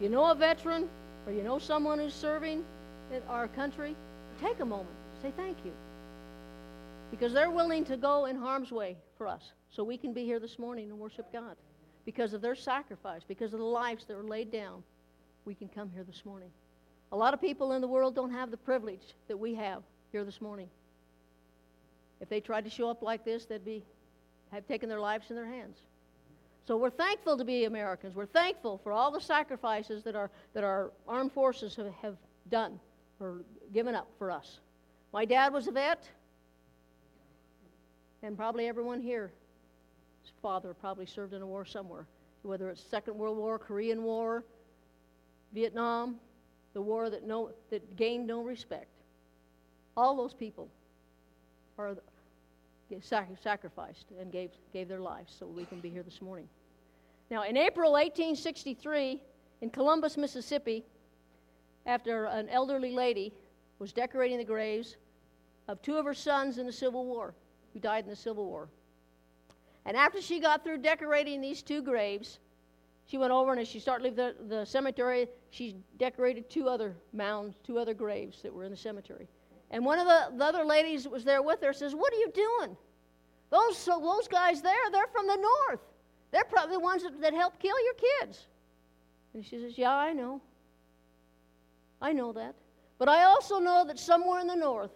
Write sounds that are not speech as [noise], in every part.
You know a veteran or you know someone who's serving in our country, take a moment. Say thank you. Because they're willing to go in harm's way for us so we can be here this morning and worship God. Because of their sacrifice, because of the lives that were laid down, we can come here this morning. A lot of people in the world don't have the privilege that we have here this morning. If they tried to show up like this, they'd be have taken their lives in their hands. So we're thankful to be Americans. We're thankful for all the sacrifices that our, that our armed forces have, have done or given up for us. My dad was a vet, and probably everyone here, his father probably served in a war somewhere, whether it's Second World War, Korean War, Vietnam, the war that, no, that gained no respect. All those people are sacrificed and gave, gave their lives so we can be here this morning. Now, in April 1863, in Columbus, Mississippi, after an elderly lady was decorating the graves of two of her sons in the Civil War, who died in the Civil War. And after she got through decorating these two graves, she went over and as she started leaving the, the cemetery, she decorated two other mounds, two other graves that were in the cemetery. And one of the, the other ladies that was there with her says, What are you doing? Those, so those guys there, they're from the north. They're probably the ones that, that helped kill your kids. And she says, Yeah, I know. I know that. But I also know that somewhere in the north,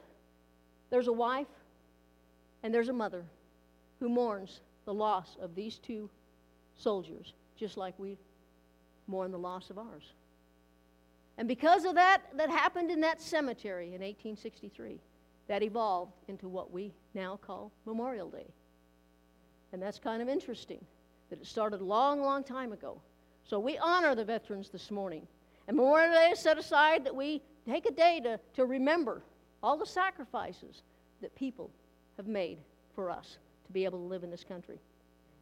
there's a wife and there's a mother who mourns the loss of these two soldiers, just like we mourn the loss of ours. And because of that, that happened in that cemetery in 1863, that evolved into what we now call Memorial Day. And that's kind of interesting that it started a long, long time ago. So we honor the veterans this morning. And Memorial Day is set aside that we take a day to, to remember all the sacrifices that people have made for us to be able to live in this country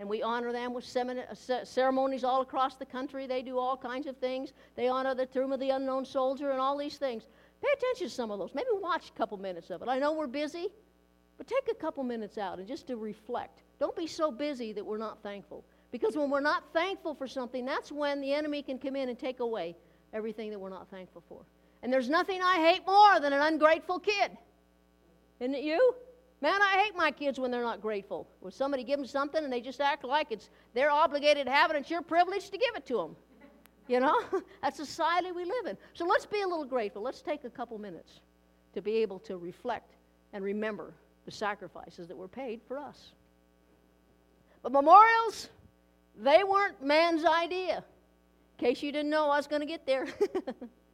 and we honor them with uh, ceremonies all across the country. They do all kinds of things. They honor the tomb of the unknown soldier and all these things. Pay attention to some of those. Maybe watch a couple minutes of it. I know we're busy, but take a couple minutes out and just to reflect. Don't be so busy that we're not thankful. Because when we're not thankful for something, that's when the enemy can come in and take away everything that we're not thankful for. And there's nothing I hate more than an ungrateful kid. Isn't it you? Man, I hate my kids when they're not grateful. When somebody gives them something and they just act like it's they're obligated to have it it's your privilege to give it to them. You know? [laughs] That's society we live in. So let's be a little grateful. Let's take a couple minutes to be able to reflect and remember the sacrifices that were paid for us. But memorials, they weren't man's idea. In case you didn't know, I was going to get there. [laughs]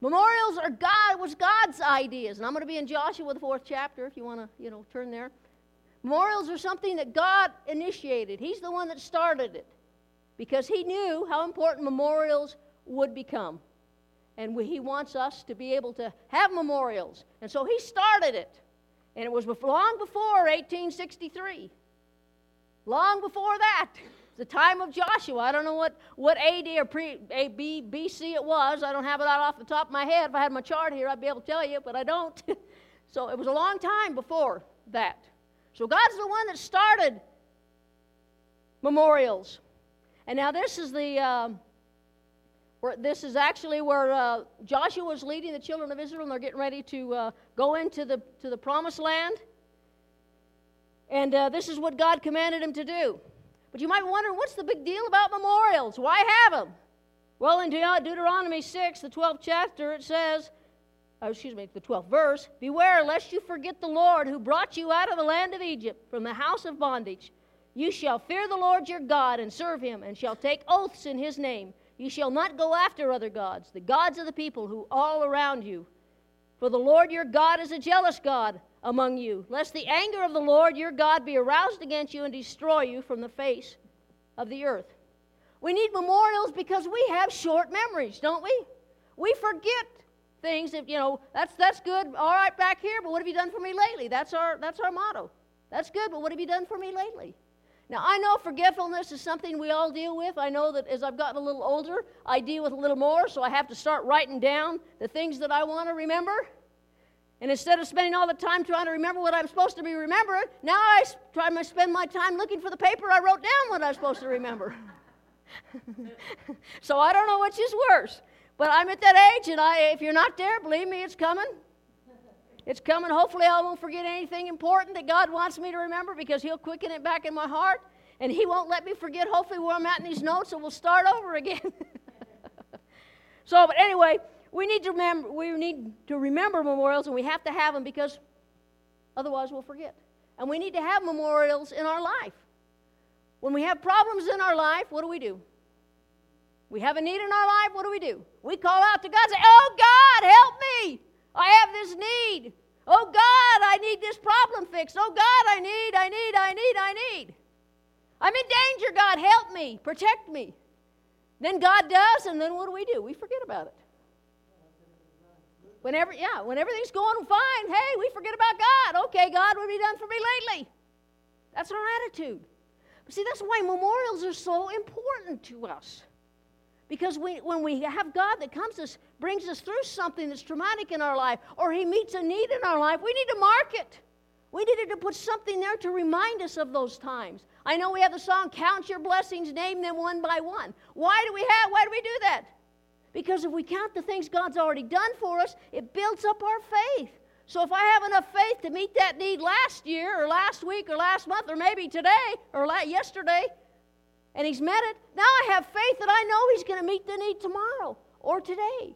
Memorials are God was God's ideas, and I'm going to be in Joshua the fourth chapter if you want to, you know, turn there. Memorials are something that God initiated. He's the one that started it because he knew how important memorials would become. And we, he wants us to be able to have memorials. And so he started it. And it was long before 1863. Long before that [laughs] the time of Joshua. I don't know what, what AD or pre, AB, BC it was. I don't have it out off the top of my head. If I had my chart here, I'd be able to tell you, but I don't. [laughs] so it was a long time before that. So God's the one that started memorials. And now this is the. Um, where, this is actually where uh, Joshua is leading the children of Israel, and they're getting ready to uh, go into the, to the promised land. And uh, this is what God commanded him to do. But you might wonder what's the big deal about memorials? Why have them? Well, in Deuteronomy 6, the 12th chapter, it says, oh, excuse me, the 12th verse Beware lest you forget the Lord who brought you out of the land of Egypt from the house of bondage. You shall fear the Lord your God and serve him, and shall take oaths in his name. You shall not go after other gods, the gods of the people who all around you. For the Lord your God is a jealous God among you, lest the anger of the Lord your God be aroused against you and destroy you from the face of the earth. We need memorials because we have short memories, don't we? We forget things if you know that's that's good all right back here but what have you done for me lately? That's our that's our motto. That's good but what have you done for me lately? Now i know forgetfulness is something we all deal with. I know that as i've gotten a little older i deal with a little more so i have to start writing down the things that i want to remember and instead of spending all the time trying to remember what I'm supposed to be remembering, now I try to spend my time looking for the paper I wrote down what I'm supposed to remember. [laughs] so I don't know which is worse. But I'm at that age, and I, if you're not there, believe me, it's coming. It's coming. Hopefully, I won't forget anything important that God wants me to remember because He'll quicken it back in my heart. And He won't let me forget, hopefully, where I'm at in these notes, and we'll start over again. [laughs] so, but anyway, we need to remember, we need to remember memorials, and we have to have them because otherwise we'll forget. And we need to have memorials in our life. When we have problems in our life, what do we do? We have a need in our life, what do we do? We call out to God and say, Oh God, help me! I have this need. Oh God, I need this problem fixed. Oh God, I need, I need, I need, I need. I'm in danger, God, help me, protect me. Then God does, and then what do we do? We forget about it. Whenever, yeah, when everything's going fine, hey, we forget about God. Okay, God, what have you done for me lately? That's our attitude. See, that's why memorials are so important to us. Because we, when we have God that comes us, brings us through something that's traumatic in our life, or He meets a need in our life, we need to mark it. We needed to put something there to remind us of those times. I know we have the song, Count Your Blessings, Name Them One by One. Why do we have, why do we do that? Because if we count the things God's already done for us, it builds up our faith. So if I have enough faith to meet that need last year or last week or last month or maybe today or yesterday, and He's met it, now I have faith that I know He's going to meet the need tomorrow or today.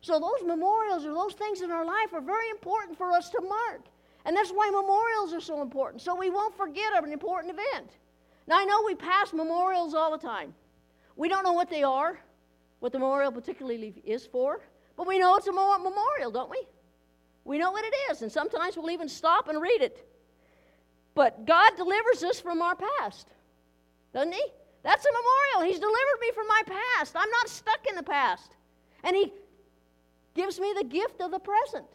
So those memorials or those things in our life are very important for us to mark. And that's why memorials are so important. So we won't forget an important event. Now I know we pass memorials all the time. We don't know what they are what the memorial particularly is for, but we know it's a memorial, don't we? We know what it is, and sometimes we'll even stop and read it. But God delivers us from our past, doesn't He? That's a memorial. He's delivered me from my past. I'm not stuck in the past. And He gives me the gift of the present.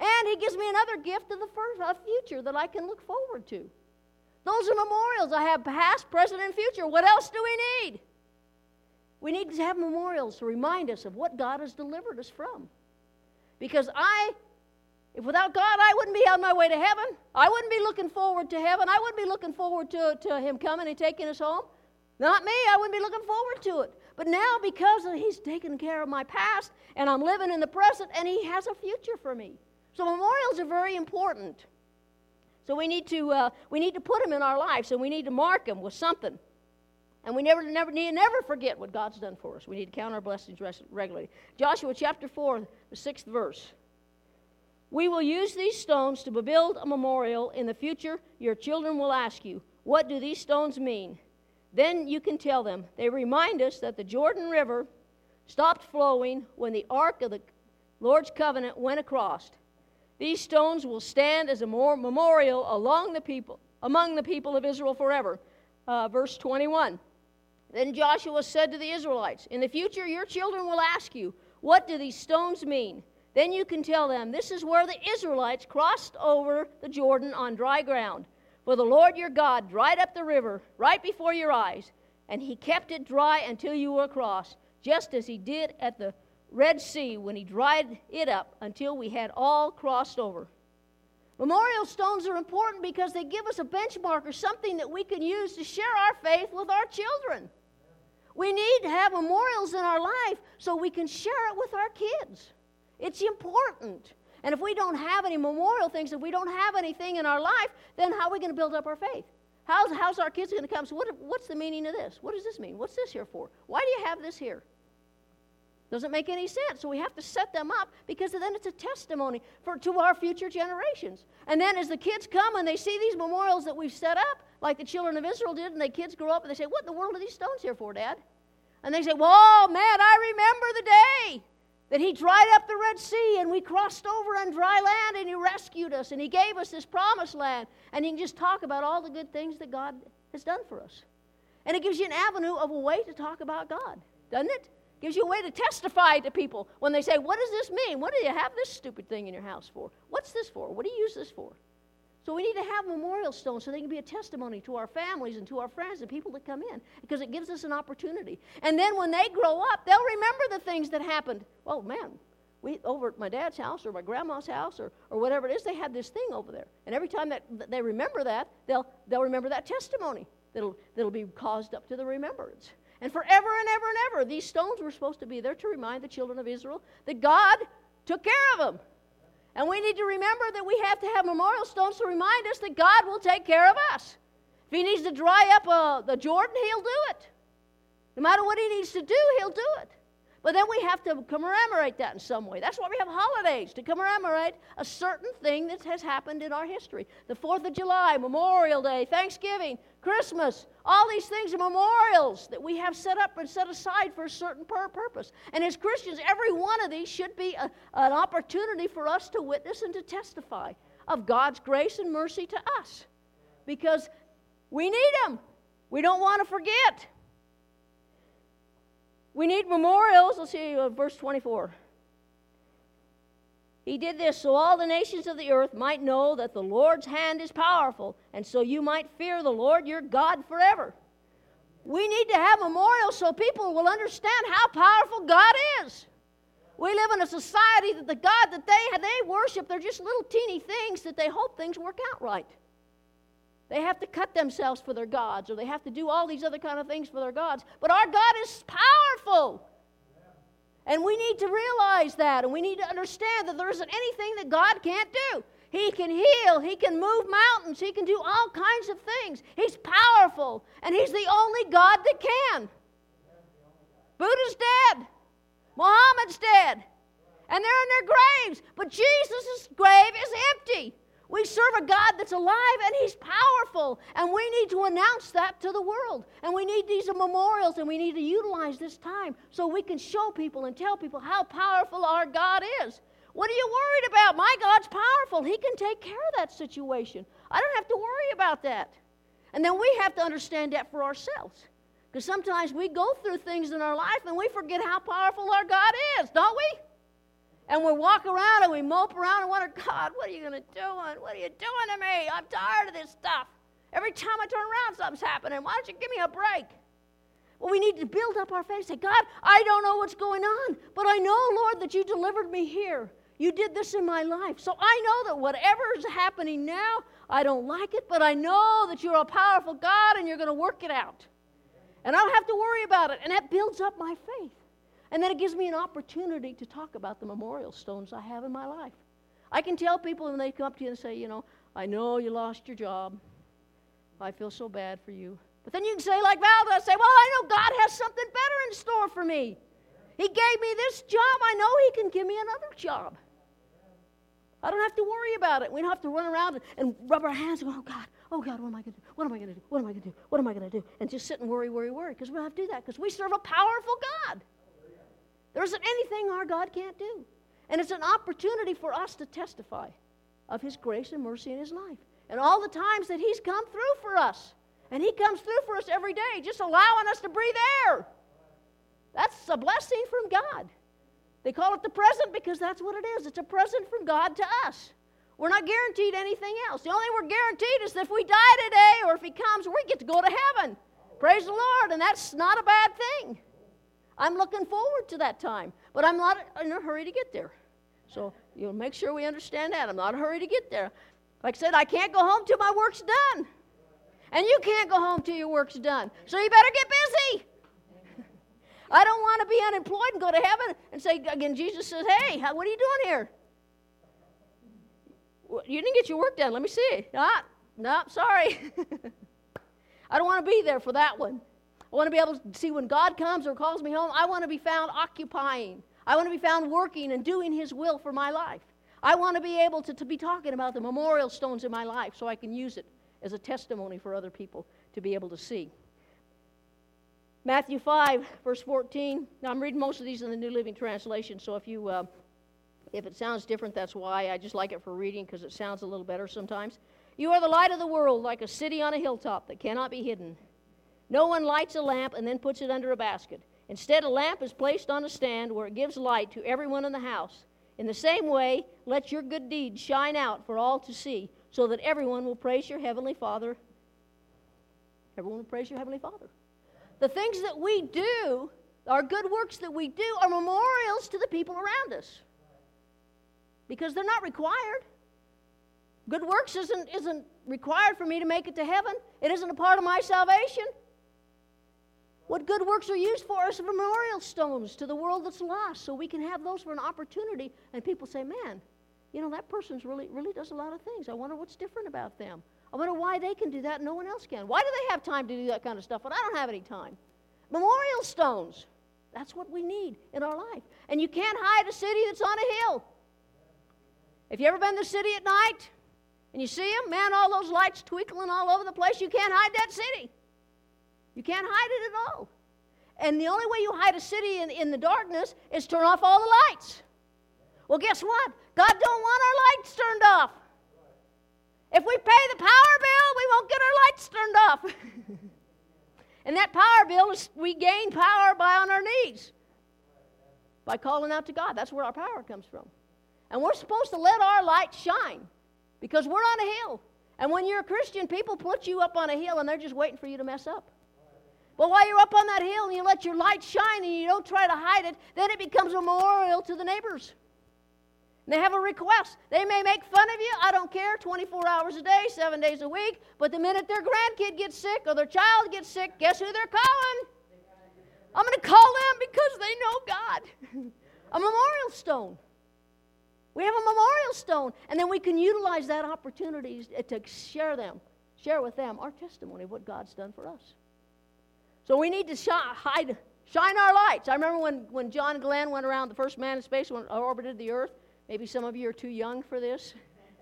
And He gives me another gift of the future that I can look forward to. Those are memorials. I have past, present, and future. What else do we need? We need to have memorials to remind us of what God has delivered us from. Because I, if without God, I wouldn't be on my way to heaven. I wouldn't be looking forward to heaven. I wouldn't be looking forward to, to Him coming and taking us home. Not me. I wouldn't be looking forward to it. But now, because He's taken care of my past and I'm living in the present, and He has a future for me. So memorials are very important. So we need to, uh, we need to put them in our lives and we need to mark them with something. And we never, never need never forget what God's done for us. We need to count our blessings regularly. Joshua chapter 4, the sixth verse. We will use these stones to build a memorial. In the future, your children will ask you, What do these stones mean? Then you can tell them. They remind us that the Jordan River stopped flowing when the ark of the Lord's covenant went across. These stones will stand as a memorial along the people, among the people of Israel forever. Uh, verse 21. Then Joshua said to the Israelites, In the future, your children will ask you, What do these stones mean? Then you can tell them, This is where the Israelites crossed over the Jordan on dry ground. For the Lord your God dried up the river right before your eyes, and he kept it dry until you were across, just as he did at the Red Sea when he dried it up until we had all crossed over. Memorial stones are important because they give us a benchmark or something that we can use to share our faith with our children. We need to have memorials in our life so we can share it with our kids. It's important. And if we don't have any memorial things, if we don't have anything in our life, then how are we going to build up our faith? How's, how's our kids going to come? So, what, what's the meaning of this? What does this mean? What's this here for? Why do you have this here? Doesn't make any sense. So we have to set them up because then it's a testimony for to our future generations. And then as the kids come and they see these memorials that we've set up, like the children of Israel did, and the kids grow up and they say, What in the world are these stones here for, Dad? And they say, Well, man, I remember the day that he dried up the Red Sea and we crossed over on dry land and he rescued us and he gave us this promised land. And you can just talk about all the good things that God has done for us. And it gives you an avenue of a way to talk about God, doesn't it? Gives you a way to testify to people when they say, What does this mean? What do you have this stupid thing in your house for? What's this for? What do you use this for? So we need to have memorial stones so they can be a testimony to our families and to our friends and people that come in because it gives us an opportunity. And then when they grow up, they'll remember the things that happened. Oh man, we over at my dad's house or my grandma's house or, or whatever it is, they had this thing over there. And every time that they remember that, they'll they'll remember that testimony that'll that'll be caused up to the remembrance. And forever and ever and ever, these stones were supposed to be there to remind the children of Israel that God took care of them. And we need to remember that we have to have memorial stones to remind us that God will take care of us. If He needs to dry up uh, the Jordan, He'll do it. No matter what He needs to do, He'll do it. But then we have to commemorate that in some way. That's why we have holidays, to commemorate a certain thing that has happened in our history. The 4th of July, Memorial Day, Thanksgiving, Christmas, all these things are memorials that we have set up and set aside for a certain purpose. And as Christians, every one of these should be a, an opportunity for us to witness and to testify of God's grace and mercy to us. Because we need them. We don't want to forget. We need memorials. Let's see, uh, verse 24. He did this so all the nations of the earth might know that the Lord's hand is powerful, and so you might fear the Lord your God forever. We need to have memorials so people will understand how powerful God is. We live in a society that the God that they, they worship, they're just little teeny things that they hope things work out right. They have to cut themselves for their gods, or they have to do all these other kind of things for their gods. But our God is powerful. And we need to realize that, and we need to understand that there isn't anything that God can't do. He can heal, He can move mountains, He can do all kinds of things. He's powerful, and He's the only God that can. Buddha's dead, Muhammad's dead, and they're in their graves, but Jesus' grave is empty. We serve a God that's alive and He's powerful. And we need to announce that to the world. And we need these memorials and we need to utilize this time so we can show people and tell people how powerful our God is. What are you worried about? My God's powerful. He can take care of that situation. I don't have to worry about that. And then we have to understand that for ourselves. Because sometimes we go through things in our life and we forget how powerful our God is, don't we? And we walk around and we mope around and wonder, God, what are you going to do? What are you doing to me? I'm tired of this stuff. Every time I turn around, something's happening. Why don't you give me a break? Well, we need to build up our faith. Say, God, I don't know what's going on, but I know, Lord, that you delivered me here. You did this in my life. So I know that whatever is happening now, I don't like it, but I know that you're a powerful God and you're going to work it out. And I don't have to worry about it. And that builds up my faith. And then it gives me an opportunity to talk about the memorial stones I have in my life. I can tell people when they come up to you and say, you know, I know you lost your job. I feel so bad for you. But then you can say, like Val say, well, I know God has something better in store for me. He gave me this job. I know He can give me another job. I don't have to worry about it. We don't have to run around and rub our hands and go, oh, God, oh, God, what am I going to do? What am I going to do? What am I going to do? What am I going to do? And just sit and worry, worry, worry. Because we don't have to do that because we serve a powerful God. There isn't anything our God can't do. And it's an opportunity for us to testify of His grace and mercy in His life. And all the times that He's come through for us. And He comes through for us every day, just allowing us to breathe air. That's a blessing from God. They call it the present because that's what it is. It's a present from God to us. We're not guaranteed anything else. The only thing we're guaranteed is if we die today or if He comes, we get to go to heaven. Praise the Lord. And that's not a bad thing. I'm looking forward to that time, but I'm not in a hurry to get there. So you'll make sure we understand that. I'm not in a hurry to get there. Like I said, I can't go home till my work's done. And you can't go home till your work's done. So you better get busy. [laughs] I don't want to be unemployed and go to heaven and say, again, Jesus says, hey, what are you doing here? You didn't get your work done. Let me see. Ah, no, sorry. [laughs] I don't want to be there for that one. I want to be able to see when God comes or calls me home. I want to be found occupying. I want to be found working and doing His will for my life. I want to be able to, to be talking about the memorial stones in my life so I can use it as a testimony for other people to be able to see. Matthew 5, verse 14. Now, I'm reading most of these in the New Living Translation, so if you. Uh, if it sounds different, that's why. I just like it for reading because it sounds a little better sometimes. You are the light of the world, like a city on a hilltop that cannot be hidden. No one lights a lamp and then puts it under a basket. Instead, a lamp is placed on a stand where it gives light to everyone in the house. In the same way, let your good deeds shine out for all to see, so that everyone will praise your heavenly Father. Everyone will praise your heavenly Father. The things that we do, our good works that we do, are memorials to the people around us. Because they're not required. Good works isn't, isn't required for me to make it to heaven. It isn't a part of my salvation. What good works are used for is memorial stones to the world that's lost, so we can have those for an opportunity. And people say, man, you know, that person's really, really does a lot of things. I wonder what's different about them. I wonder why they can do that and no one else can. Why do they have time to do that kind of stuff? But I don't have any time. Memorial stones. That's what we need in our life. And you can't hide a city that's on a hill. Have you ever been to the city at night and you see them? Man, all those lights twinkling all over the place. You can't hide that city. You can't hide it at all. And the only way you hide a city in, in the darkness is turn off all the lights. Well, guess what? God don't want our lights turned off. If we pay the power bill, we won't get our lights turned off. [laughs] and that power bill is we gain power by on our knees. By calling out to God. That's where our power comes from. And we're supposed to let our light shine because we're on a hill. And when you're a Christian, people put you up on a hill and they're just waiting for you to mess up. But while you're up on that hill and you let your light shine and you don't try to hide it, then it becomes a memorial to the neighbors. And they have a request. They may make fun of you. I don't care. 24 hours a day, seven days a week. But the minute their grandkid gets sick or their child gets sick, guess who they're calling? I'm going to call them because they know God. [laughs] a memorial stone. We have a memorial stone. And then we can utilize that opportunity to share them, share with them our testimony of what God's done for us. So we need to shine, hide, shine our lights. I remember when, when John Glenn went around the first man in space, when uh, orbited the Earth. Maybe some of you are too young for this.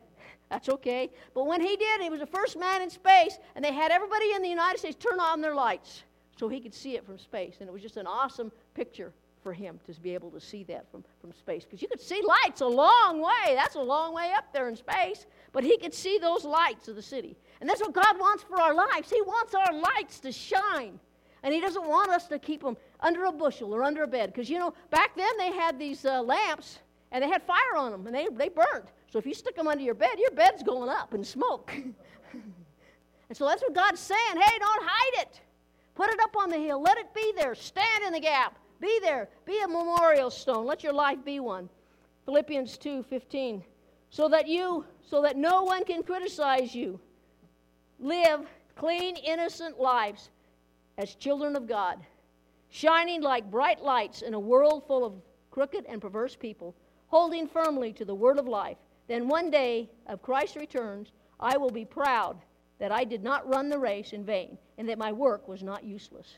[laughs] That's okay. But when he did, he was the first man in space, and they had everybody in the United States turn on their lights so he could see it from space. And it was just an awesome picture for him to be able to see that from, from space. Because you could see lights a long way. That's a long way up there in space. But he could see those lights of the city. And that's what God wants for our lives. He wants our lights to shine. And he doesn't want us to keep them under a bushel or under a bed. Because, you know, back then they had these uh, lamps and they had fire on them and they, they burned. So if you stick them under your bed, your bed's going up in smoke. [laughs] and so that's what God's saying. Hey, don't hide it. Put it up on the hill. Let it be there. Stand in the gap. Be there. Be a memorial stone. Let your life be one. Philippians 2 15. So that you, so that no one can criticize you. Live clean, innocent lives as children of God, shining like bright lights in a world full of crooked and perverse people, holding firmly to the word of life. Then one day of Christ's returns, I will be proud that I did not run the race in vain and that my work was not useless.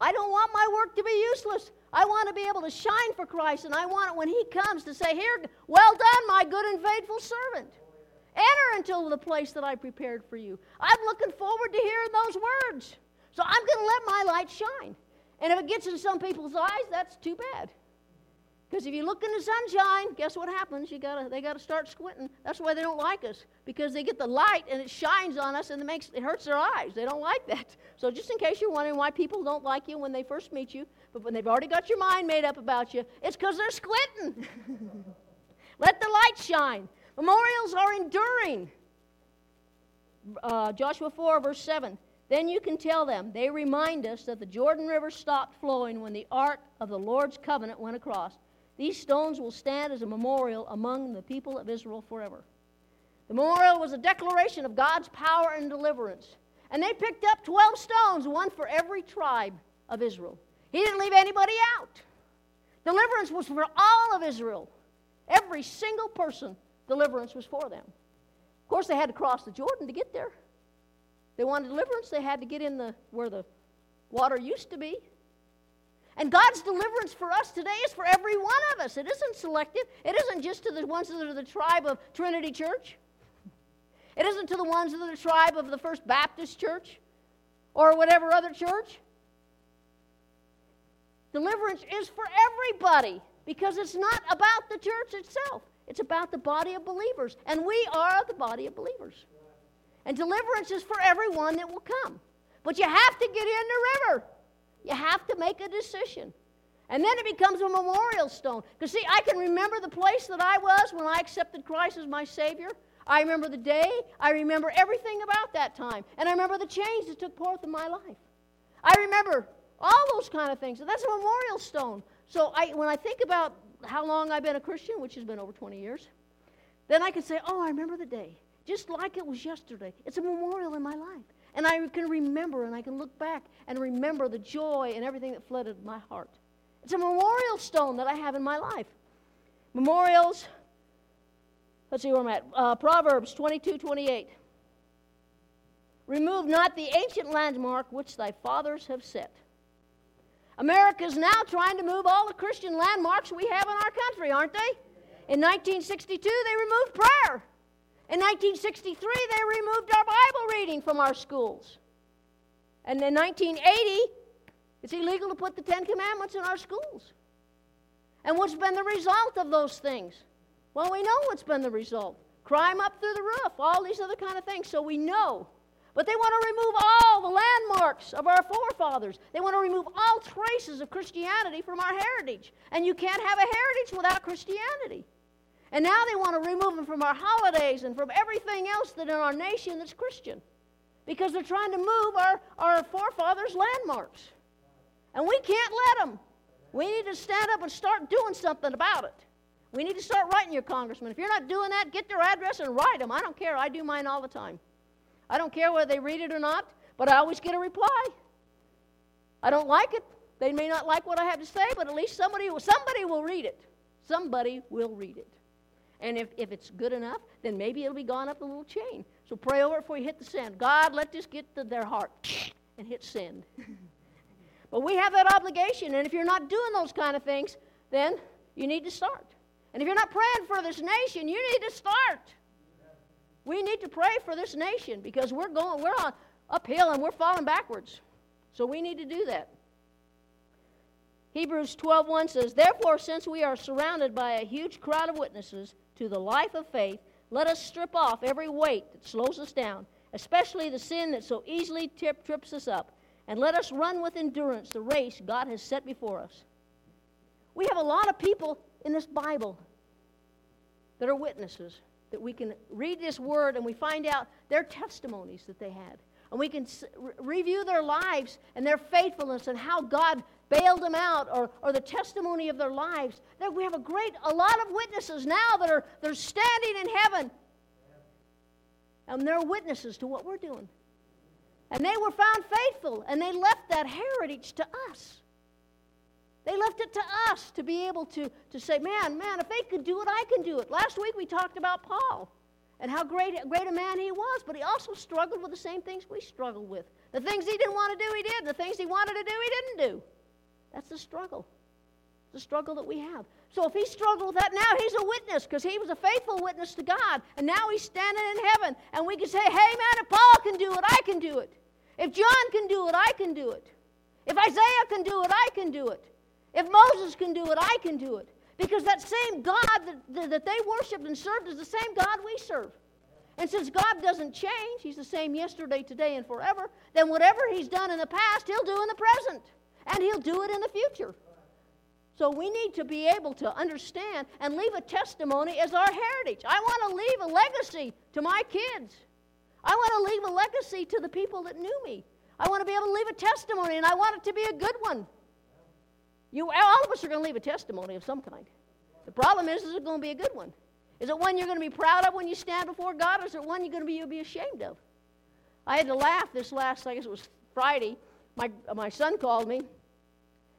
I don't want my work to be useless. I want to be able to shine for Christ, and I want it when He comes to say, Here, well done, my good and faithful servant. Enter into the place that I prepared for you. I'm looking forward to hearing those words. So I'm going to let my light shine. And if it gets in some people's eyes, that's too bad. Because if you look in the sunshine, guess what happens? You gotta, they got to start squinting. That's why they don't like us, because they get the light and it shines on us and it, makes, it hurts their eyes. They don't like that. So, just in case you're wondering why people don't like you when they first meet you, but when they've already got your mind made up about you, it's because they're squinting. [laughs] Let the light shine. Memorials are enduring. Uh, Joshua 4, verse 7. Then you can tell them, they remind us that the Jordan River stopped flowing when the ark of the Lord's covenant went across. These stones will stand as a memorial among the people of Israel forever. The memorial was a declaration of God's power and deliverance. And they picked up 12 stones, one for every tribe of Israel. He didn't leave anybody out. Deliverance was for all of Israel. Every single person deliverance was for them. Of course, they had to cross the Jordan to get there. They wanted deliverance, they had to get in the where the water used to be. And God's deliverance for us today is for every one of us. It isn't selective. It isn't just to the ones that are the tribe of Trinity Church. It isn't to the ones that are the tribe of the First Baptist Church or whatever other church. Deliverance is for everybody because it's not about the church itself. It's about the body of believers. And we are the body of believers. And deliverance is for everyone that will come. But you have to get in the river. You have to make a decision. And then it becomes a memorial stone. Because, see, I can remember the place that I was when I accepted Christ as my Savior. I remember the day. I remember everything about that time. And I remember the change that took forth in my life. I remember all those kind of things. And that's a memorial stone. So I, when I think about how long I've been a Christian, which has been over 20 years, then I can say, oh, I remember the day, just like it was yesterday. It's a memorial in my life. And I can remember and I can look back and remember the joy and everything that flooded my heart. It's a memorial stone that I have in my life. Memorials, let's see where I'm at. Uh, Proverbs 22 28. Remove not the ancient landmark which thy fathers have set. America is now trying to move all the Christian landmarks we have in our country, aren't they? In 1962, they removed prayer. In 1963, they removed our Bible reading from our schools. And in 1980, it's illegal to put the Ten Commandments in our schools. And what's been the result of those things? Well, we know what's been the result crime up through the roof, all these other kind of things. So we know. But they want to remove all the landmarks of our forefathers. They want to remove all traces of Christianity from our heritage. And you can't have a heritage without Christianity. And now they want to remove them from our holidays and from everything else that in our nation that's Christian. Because they're trying to move our, our forefathers' landmarks. And we can't let them. We need to stand up and start doing something about it. We need to start writing your congressman. If you're not doing that, get their address and write them. I don't care. I do mine all the time. I don't care whether they read it or not, but I always get a reply. I don't like it. They may not like what I have to say, but at least somebody, somebody will read it. Somebody will read it. And if, if it's good enough, then maybe it'll be gone up the little chain. So pray over it before you hit the send. God, let this get to their heart [laughs] and hit send. [laughs] but we have that obligation, and if you're not doing those kind of things, then you need to start. And if you're not praying for this nation, you need to start. We need to pray for this nation because we're going, we're on uphill and we're falling backwards. So we need to do that. Hebrews 12:1 says, "Therefore, since we are surrounded by a huge crowd of witnesses, to the life of faith, let us strip off every weight that slows us down, especially the sin that so easily tip, trips us up, and let us run with endurance the race God has set before us. We have a lot of people in this Bible that are witnesses, that we can read this word and we find out their testimonies that they had. And we can review their lives and their faithfulness and how God bailed them out or, or the testimony of their lives. That we have a great, a lot of witnesses now that are they're standing in heaven. And they're witnesses to what we're doing. And they were found faithful, and they left that heritage to us. They left it to us to be able to, to say, man, man, if they could do it, I can do it. Last week we talked about Paul and how great, great a man he was, but he also struggled with the same things we struggle with. The things he didn't want to do, he did. The things he wanted to do, he didn't do. That's the struggle. The struggle that we have. So if he struggled with that, now he's a witness because he was a faithful witness to God. And now he's standing in heaven. And we can say, hey, man, if Paul can do it, I can do it. If John can do it, I can do it. If Isaiah can do it, I can do it. If Moses can do it, I can do it. Because that same God that, that they worshiped and served is the same God we serve. And since God doesn't change, He's the same yesterday, today, and forever, then whatever He's done in the past, He'll do in the present and He'll do it in the future. So we need to be able to understand and leave a testimony as our heritage. I want to leave a legacy to my kids. I want to leave a legacy to the people that knew me. I want to be able to leave a testimony, and I want it to be a good one. You, all of us are going to leave a testimony of some kind. The problem is, is it going to be a good one? Is it one you're going to be proud of when you stand before God, or is it one you're going to be, you'll be ashamed of? I had to laugh this last, I guess it was Friday. My, my son called me,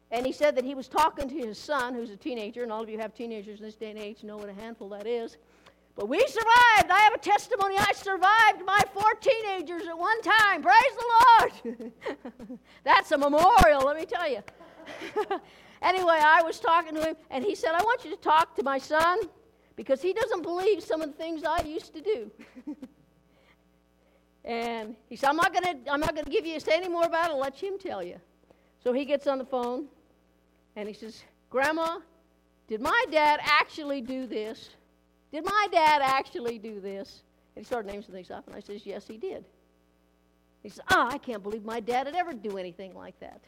and he said that he was talking to his son, who's a teenager, and all of you have teenagers in this day and age know what a handful that is. But we survived. I have a testimony. I survived my four teenagers at one time. Praise the Lord. [laughs] That's a memorial, let me tell you. [laughs] anyway, I was talking to him, and he said, I want you to talk to my son because he doesn't believe some of the things I used to do. [laughs] and he said, I'm not going to I'm not going to give you say any more about it. I'll let him tell you. So he gets on the phone and he says, Grandma, did my dad actually do this? Did my dad actually do this? And he started naming some things off, and I says, Yes, he did. He says, Ah, I can't believe my dad would ever do anything like that.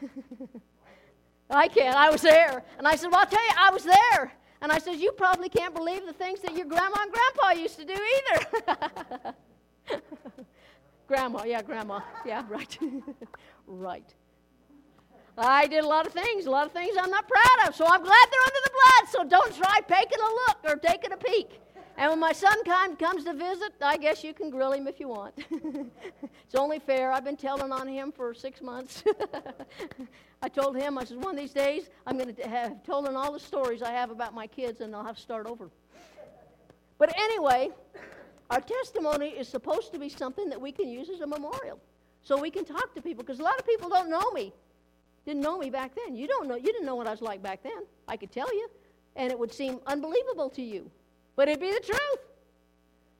[laughs] I can't. I was there. And I said, Well, I'll tell you, I was there. And I says, You probably can't believe the things that your grandma and grandpa used to do either. [laughs] grandma, yeah, grandma. Yeah, right. [laughs] right. I did a lot of things, a lot of things I'm not proud of. So I'm glad they're under the blood. So don't try taking a look or taking a peek. And when my son come, comes to visit, I guess you can grill him if you want. [laughs] it's only fair. I've been telling on him for six months. [laughs] I told him, I said, one of these days, I'm going to have told him all the stories I have about my kids, and I'll have to start over. But anyway, our testimony is supposed to be something that we can use as a memorial. So we can talk to people, because a lot of people don't know me. Didn't know me back then. You don't know, you didn't know what I was like back then. I could tell you, and it would seem unbelievable to you but it'd be the truth.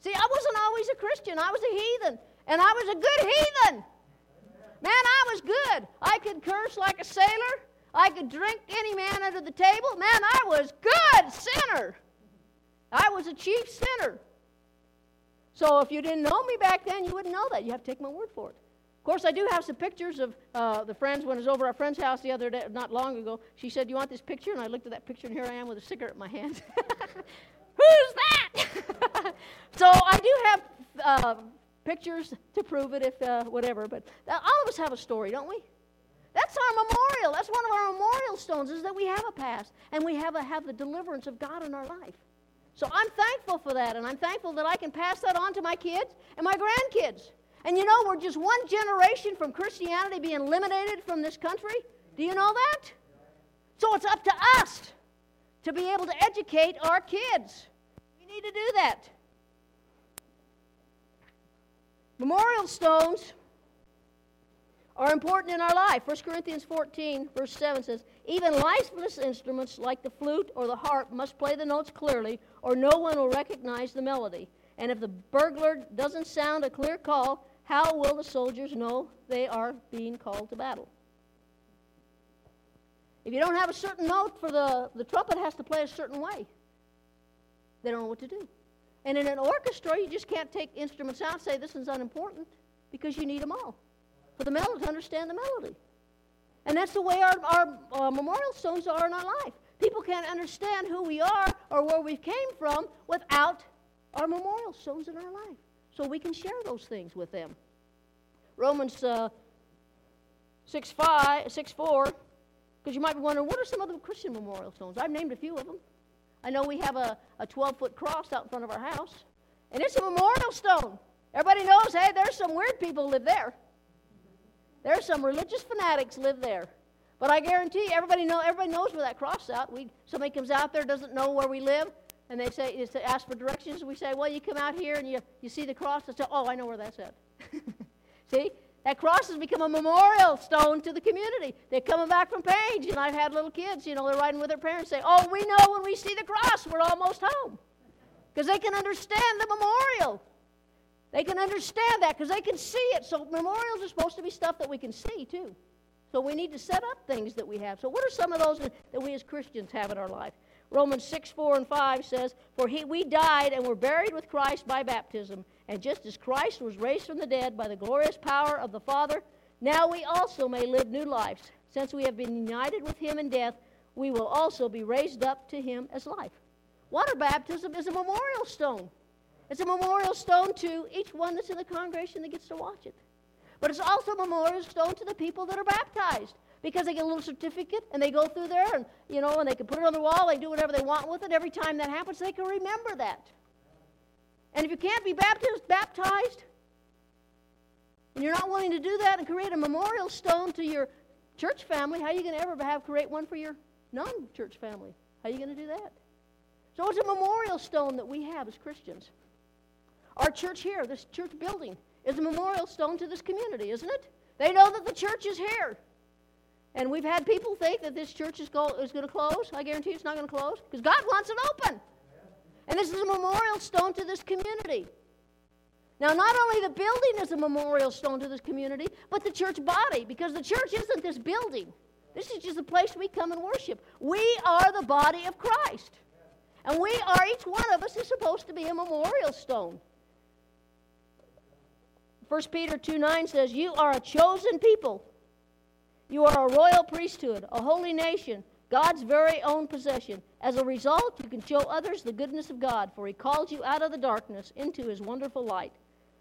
See, I wasn't always a Christian, I was a heathen, and I was a good heathen. Man, I was good. I could curse like a sailor. I could drink any man under the table. Man, I was good sinner. I was a chief sinner. So if you didn't know me back then, you wouldn't know that. You have to take my word for it. Of course, I do have some pictures of uh, the friends when I was over our friend's house the other day, not long ago. She said, "You want this picture?" And I looked at that picture, and here I am with a cigarette in my hand. [laughs] Who's that? [laughs] so I do have uh, pictures to prove it, if uh, whatever. But all of us have a story, don't we? That's our memorial. That's one of our memorial stones is that we have a past and we have a, have the deliverance of God in our life. So I'm thankful for that, and I'm thankful that I can pass that on to my kids and my grandkids. And you know, we're just one generation from Christianity being eliminated from this country. Do you know that? So it's up to us to be able to educate our kids. Need to do that. Memorial stones are important in our life. 1 Corinthians 14, verse 7 says, Even lifeless instruments like the flute or the harp must play the notes clearly, or no one will recognize the melody. And if the burglar doesn't sound a clear call, how will the soldiers know they are being called to battle? If you don't have a certain note for the, the trumpet has to play a certain way. They don't know what to do. And in an orchestra, you just can't take instruments out and say this is unimportant because you need them all for the melody to understand the melody. And that's the way our, our uh, memorial stones are in our life. People can't understand who we are or where we came from without our memorial stones in our life. So we can share those things with them. Romans uh, 6, 5, 6 4 because you might be wondering, what are some other Christian memorial stones? I've named a few of them. I know we have a, a 12 foot cross out in front of our house, and it's a memorial stone. Everybody knows, hey, there's some weird people live there. There's some religious fanatics live there. But I guarantee everybody know everybody knows where that cross is out. We somebody comes out there doesn't know where we live, and they say they ask for directions. We say, well, you come out here and you, you see the cross. And say, oh, I know where that's at. [laughs] see, that cross has become a memorial stone to the community. They're coming back from Page, and I've had little kids, you know, they're riding with their parents, say, Oh, we know when we see the cross, we're almost home. Because they can understand the memorial. They can understand that because they can see it. So, memorials are supposed to be stuff that we can see, too. So, we need to set up things that we have. So, what are some of those that we as Christians have in our life? Romans 6, 4, and 5 says, For he, we died and were buried with Christ by baptism and just as Christ was raised from the dead by the glorious power of the Father, now we also may live new lives. Since we have been united with him in death, we will also be raised up to him as life. Water baptism is a memorial stone. It's a memorial stone to each one that's in the congregation that gets to watch it. But it's also a memorial stone to the people that are baptized because they get a little certificate and they go through there and you know and they can put it on the wall they do whatever they want with it every time that happens they can remember that and if you can't be baptized, baptized, and you're not willing to do that and create a memorial stone to your church family, how are you going to ever have create one for your non-church family? How are you going to do that? So it's a memorial stone that we have as Christians. Our church here, this church building, is a memorial stone to this community, isn't it? They know that the church is here. And we've had people think that this church is, is going to close. I guarantee it's not going to close because God wants it open. And this is a memorial stone to this community. Now, not only the building is a memorial stone to this community, but the church body, because the church isn't this building. This is just a place we come and worship. We are the body of Christ. And we are, each one of us is supposed to be a memorial stone. 1 Peter 2 9 says, You are a chosen people. You are a royal priesthood, a holy nation, God's very own possession. As a result, you can show others the goodness of God, for he called you out of the darkness into his wonderful light.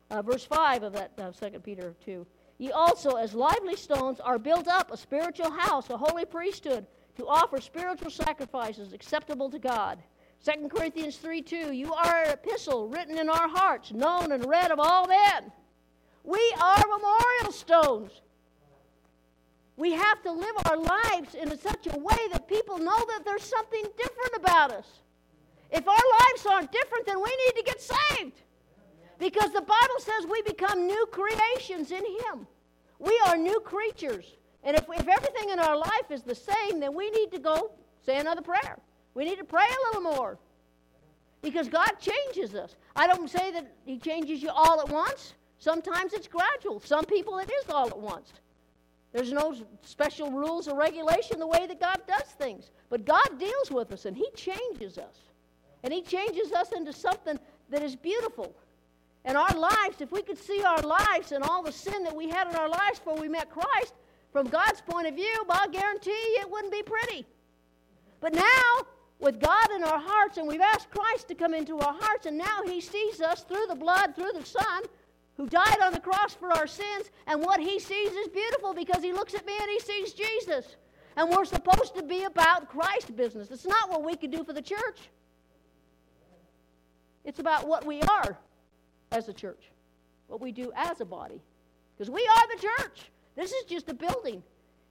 Uh, verse 5 of that uh, 2 Peter 2. Ye also, as lively stones, are built up a spiritual house, a holy priesthood, to offer spiritual sacrifices acceptable to God. 2 Corinthians 3 2, you are an epistle written in our hearts, known and read of all men. We are memorial stones. We have to live our lives in such a way that people know that there's something different about us. If our lives aren't different, then we need to get saved. Because the Bible says we become new creations in Him. We are new creatures. And if, if everything in our life is the same, then we need to go say another prayer. We need to pray a little more. Because God changes us. I don't say that He changes you all at once. Sometimes it's gradual. Some people it is all at once. There's no special rules or regulation the way that God does things. But God deals with us and He changes us. And He changes us into something that is beautiful. And our lives, if we could see our lives and all the sin that we had in our lives before we met Christ, from God's point of view, I guarantee you it wouldn't be pretty. But now, with God in our hearts, and we've asked Christ to come into our hearts, and now He sees us through the blood, through the Son, who died on the cross for our sins, and what He sees is beautiful because He looks at me and He sees Jesus. And we're supposed to be about Christ business. It's not what we can do for the church, it's about what we are as a church, what we do as a body. Because we are the church. This is just a building.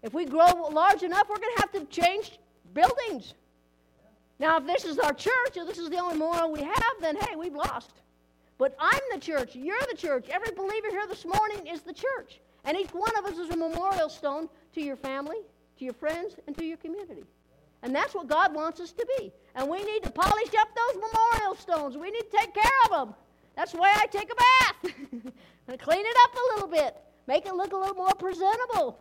If we grow large enough, we're going to have to change buildings. Now, if this is our church, and this is the only memorial we have, then hey, we've lost. But I'm the church. You're the church. Every believer here this morning is the church. And each one of us is a memorial stone to your family, to your friends, and to your community. And that's what God wants us to be. And we need to polish up those memorial stones. We need to take care of them. That's why I take a bath. [laughs] and clean it up a little bit. Make it look a little more presentable.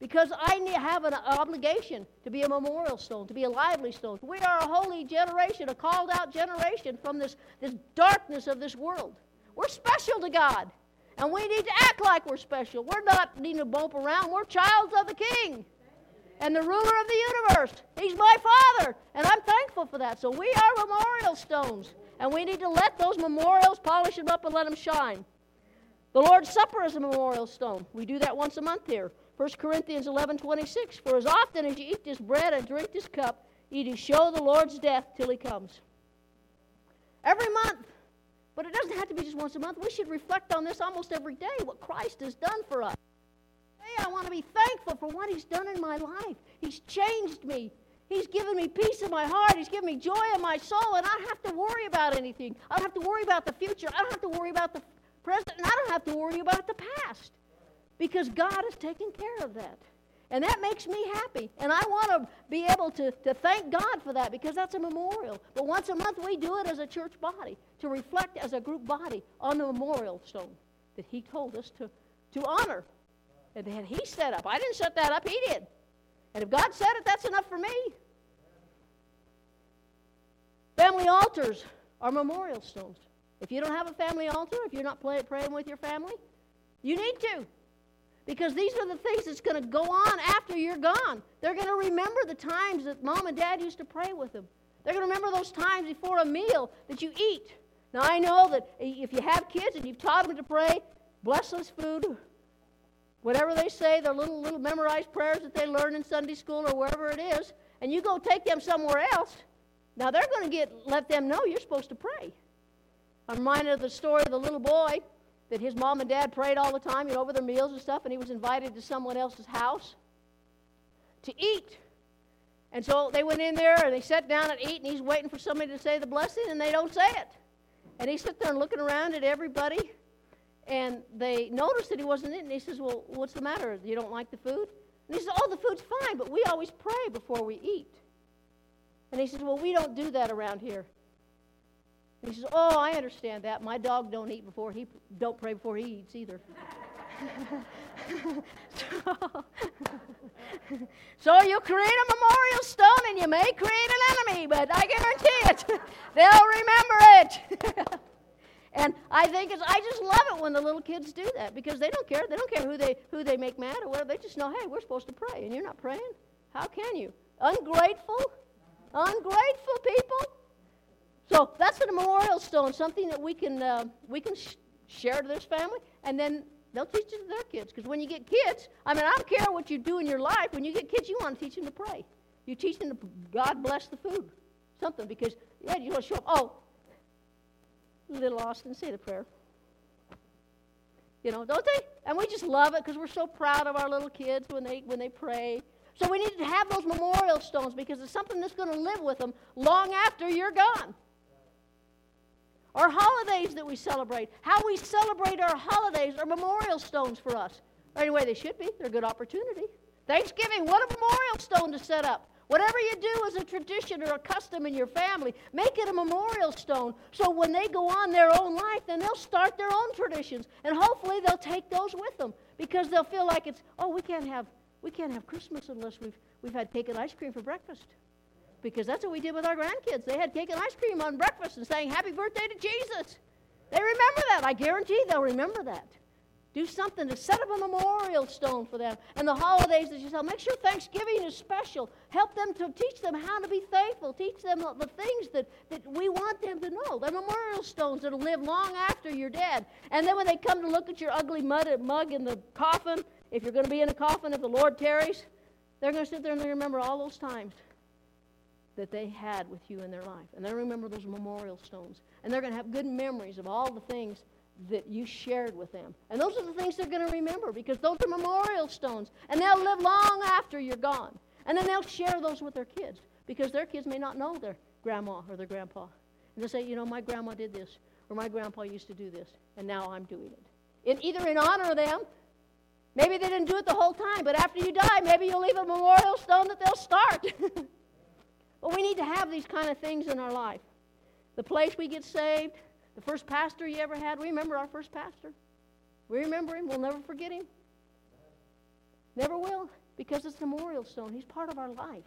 Because I have an obligation to be a memorial stone, to be a lively stone. We are a holy generation, a called out generation from this, this darkness of this world. We're special to God. And we need to act like we're special. We're not needing to bump around. We're childs of the King and the ruler of the universe. He's my Father. And I'm thankful for that. So we are memorial stones. And we need to let those memorials polish them up and let them shine. The Lord's Supper is a memorial stone. We do that once a month here. 1 Corinthians 11 26. For as often as you eat this bread and drink this cup, ye do show the Lord's death till he comes. Every month. But it doesn't have to be just once a month. We should reflect on this almost every day, what Christ has done for us. Today, I want to be thankful for what he's done in my life. He's changed me. He's given me peace in my heart. He's given me joy in my soul, and I don't have to worry about anything. I don't have to worry about the future. I don't have to worry about the present, and I don't have to worry about the past because God has taken care of that. And that makes me happy. And I want to be able to, to thank God for that because that's a memorial. But once a month, we do it as a church body to reflect as a group body on the memorial stone that He told us to, to honor and that He set up. I didn't set that up, He did. And if God said it, that's enough for me. Family altars are memorial stones. If you don't have a family altar, if you're not play, praying with your family, you need to. Because these are the things that's going to go on after you're gone. They're going to remember the times that mom and dad used to pray with them. They're going to remember those times before a meal that you eat. Now, I know that if you have kids and you've taught them to pray, bless this food, whatever they say, their little, little memorized prayers that they learn in Sunday school or wherever it is, and you go take them somewhere else, now they're going to get let them know you're supposed to pray. I'm reminded of the story of the little boy that his mom and dad prayed all the time, you know, over their meals and stuff, and he was invited to someone else's house to eat. And so they went in there and they sat down and eat, and he's waiting for somebody to say the blessing, and they don't say it. And he sits there looking around at everybody, and they noticed that he wasn't in. And he says, Well, what's the matter? You don't like the food? And he says, Oh, the food's fine, but we always pray before we eat. And he says, Well, we don't do that around here. And he says, "Oh, I understand that. My dog don't eat before he don't pray before he eats either." [laughs] so, [laughs] so you create a memorial stone and you may create an enemy, but I guarantee it, [laughs] they'll remember it. and I think it's, I just love it when the little kids do that because they don't care. They don't care who they who they make mad or whatever. They just know, hey, we're supposed to pray, and you're not praying. How can you? Ungrateful, ungrateful people. So that's a memorial stone, something that we can, uh, we can sh- share to this family, and then they'll teach it to their kids. Because when you get kids, I mean, I don't care what you do in your life. When you get kids, you want to teach them to pray. You teach them to God bless the food. something because yeah, you want to show up. Oh, little Austin, say the prayer. You know, don't they? And we just love it because we're so proud of our little kids when they when they pray. So we need to have those memorial stones because it's something that's going to live with them long after you're gone. Our holidays that we celebrate, how we celebrate our holidays are memorial stones for us. Or anyway, they should be. They're a good opportunity. Thanksgiving, what a memorial stone to set up. Whatever you do as a tradition or a custom in your family, make it a memorial stone so when they go on their own life, then they'll start their own traditions. And hopefully they'll take those with them because they'll feel like it's, oh, we can't have, we can't have Christmas unless we've, we've had cake and ice cream for breakfast. Because that's what we did with our grandkids. They had cake and ice cream on breakfast and saying, Happy birthday to Jesus. They remember that. I guarantee they'll remember that. Do something to set up a memorial stone for them. And the holidays that you tell, make sure Thanksgiving is special. Help them to teach them how to be thankful. Teach them the things that, that we want them to know. They're memorial stones that'll live long after you're dead. And then when they come to look at your ugly mug in the coffin, if you're going to be in a coffin, if the Lord tarries, they're going to sit there and they remember all those times that they had with you in their life. And they'll remember those memorial stones. And they're going to have good memories of all the things that you shared with them. And those are the things they're going to remember because those are memorial stones. And they'll live long after you're gone. And then they'll share those with their kids because their kids may not know their grandma or their grandpa. And they'll say, you know, my grandma did this or my grandpa used to do this and now I'm doing it. In, either in honor of them, maybe they didn't do it the whole time, but after you die, maybe you'll leave a memorial stone that they'll start. [laughs] we need to have these kind of things in our life. The place we get saved, the first pastor you ever had, we remember our first pastor. We remember him. We'll never forget him. Never will, because it's a memorial stone. He's part of our life.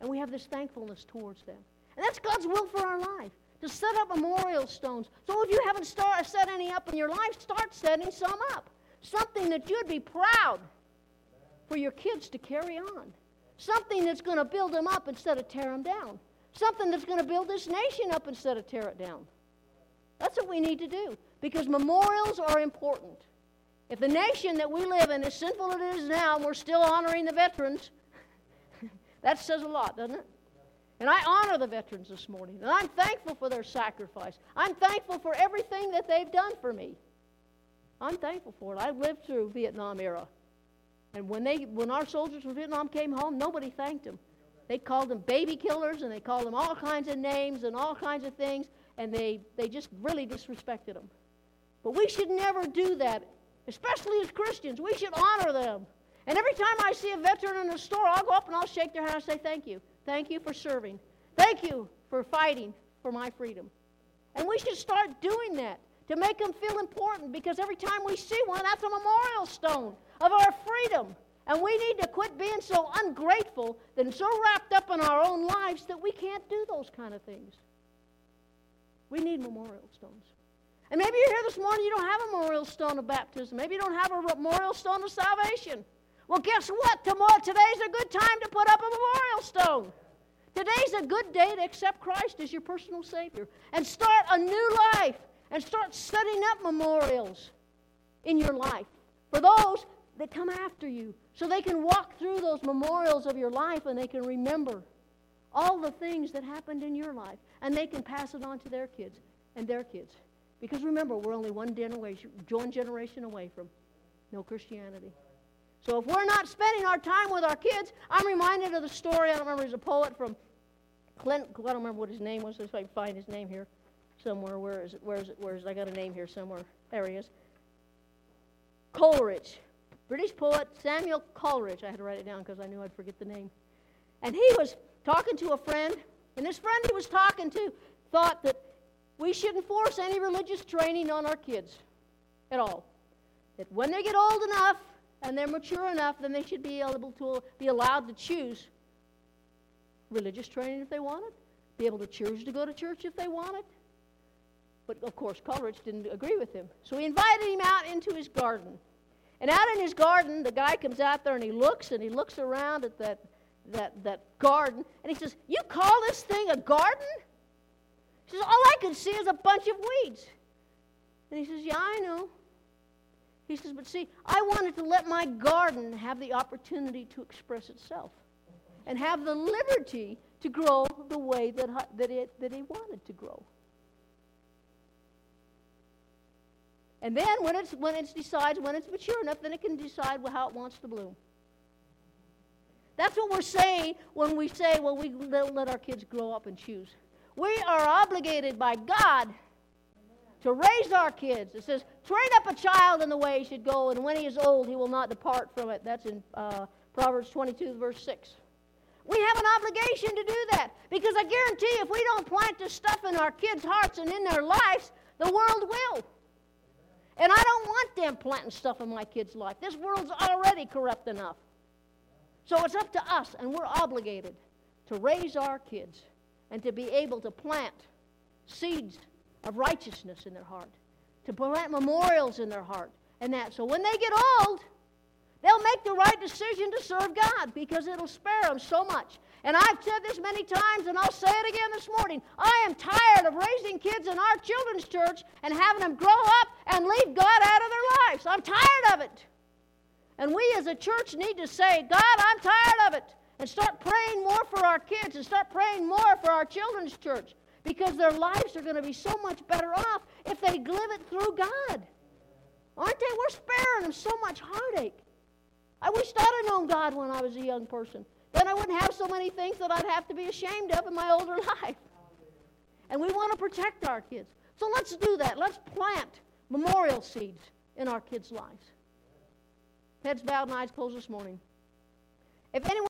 And we have this thankfulness towards them. And that's God's will for our life, to set up memorial stones. So if you haven't start, set any up in your life, start setting some up. Something that you'd be proud for your kids to carry on. Something that's going to build them up instead of tear them down. Something that's going to build this nation up instead of tear it down. That's what we need to do because memorials are important. If the nation that we live in, as sinful as it is now, and we're still honoring the veterans, [laughs] that says a lot, doesn't it? And I honor the veterans this morning, and I'm thankful for their sacrifice. I'm thankful for everything that they've done for me. I'm thankful for it. I lived through Vietnam era. And when, they, when our soldiers from Vietnam came home, nobody thanked them. They called them baby killers, and they called them all kinds of names and all kinds of things and they, they just really disrespected them. But we should never do that, especially as Christians. We should honor them. And every time I see a veteran in the store, I'll go up and I'll shake their hand and say, Thank you. Thank you for serving. Thank you for fighting for my freedom. And we should start doing that to make them feel important because every time we see one, that's a memorial stone of our freedom. And we need to quit being so ungrateful and so wrapped up in our own lives that we can't do those kind of things. We need memorial stones. And maybe you're here this morning, you don't have a memorial stone of baptism. Maybe you don't have a memorial stone of salvation. Well, guess what? Tomorrow, today's a good time to put up a memorial stone. Today's a good day to accept Christ as your personal Savior and start a new life and start setting up memorials in your life for those that come after you so they can walk through those memorials of your life and they can remember all the things that happened in your life, and they can pass it on to their kids and their kids. Because remember, we're only one generation, away from no Christianity. So if we're not spending our time with our kids, I'm reminded of the story. I don't remember. He's a poet from Clint. I don't remember what his name was. If I can find his name here somewhere. Where is it? Where is it? Where is it? I got a name here somewhere. There he is. Coleridge, British poet Samuel Coleridge. I had to write it down because I knew I'd forget the name. And he was talking to a friend, and this friend he was talking to thought that we shouldn't force any religious training on our kids at all. That when they get old enough and they're mature enough, then they should be able to be allowed to choose religious training if they wanted, be able to choose to go to church if they wanted. But of course, Coleridge didn't agree with him. So he invited him out into his garden. And out in his garden, the guy comes out there and he looks and he looks around at that that, that garden, and he says, You call this thing a garden? He says, All I can see is a bunch of weeds. And he says, Yeah, I know. He says, But see, I wanted to let my garden have the opportunity to express itself. and have the liberty to grow the way that, that, it, that he wanted to grow. And then when it's when it decides when it's mature enough, then it can decide how it wants to bloom. That's what we're saying when we say, well, we let our kids grow up and choose. We are obligated by God to raise our kids. It says, train up a child in the way he should go, and when he is old, he will not depart from it. That's in uh, Proverbs 22, verse 6. We have an obligation to do that because I guarantee if we don't plant this stuff in our kids' hearts and in their lives, the world will. And I don't want them planting stuff in my kids' life. This world's already corrupt enough. So it's up to us, and we're obligated to raise our kids and to be able to plant seeds of righteousness in their heart, to plant memorials in their heart, and that. So when they get old, they'll make the right decision to serve God because it'll spare them so much. And I've said this many times, and I'll say it again this morning. I am tired of raising kids in our children's church and having them grow up and leave God out of their lives. I'm tired of it. And we as a church need to say, God, I'm tired of it. And start praying more for our kids and start praying more for our children's church because their lives are going to be so much better off if they live it through God. Aren't they? We're sparing them so much heartache. I wish I'd have known God when I was a young person. Then I wouldn't have so many things that I'd have to be ashamed of in my older [laughs] life. And we want to protect our kids. So let's do that. Let's plant memorial seeds in our kids' lives. Heads bowed and eyes closed this morning. If anyone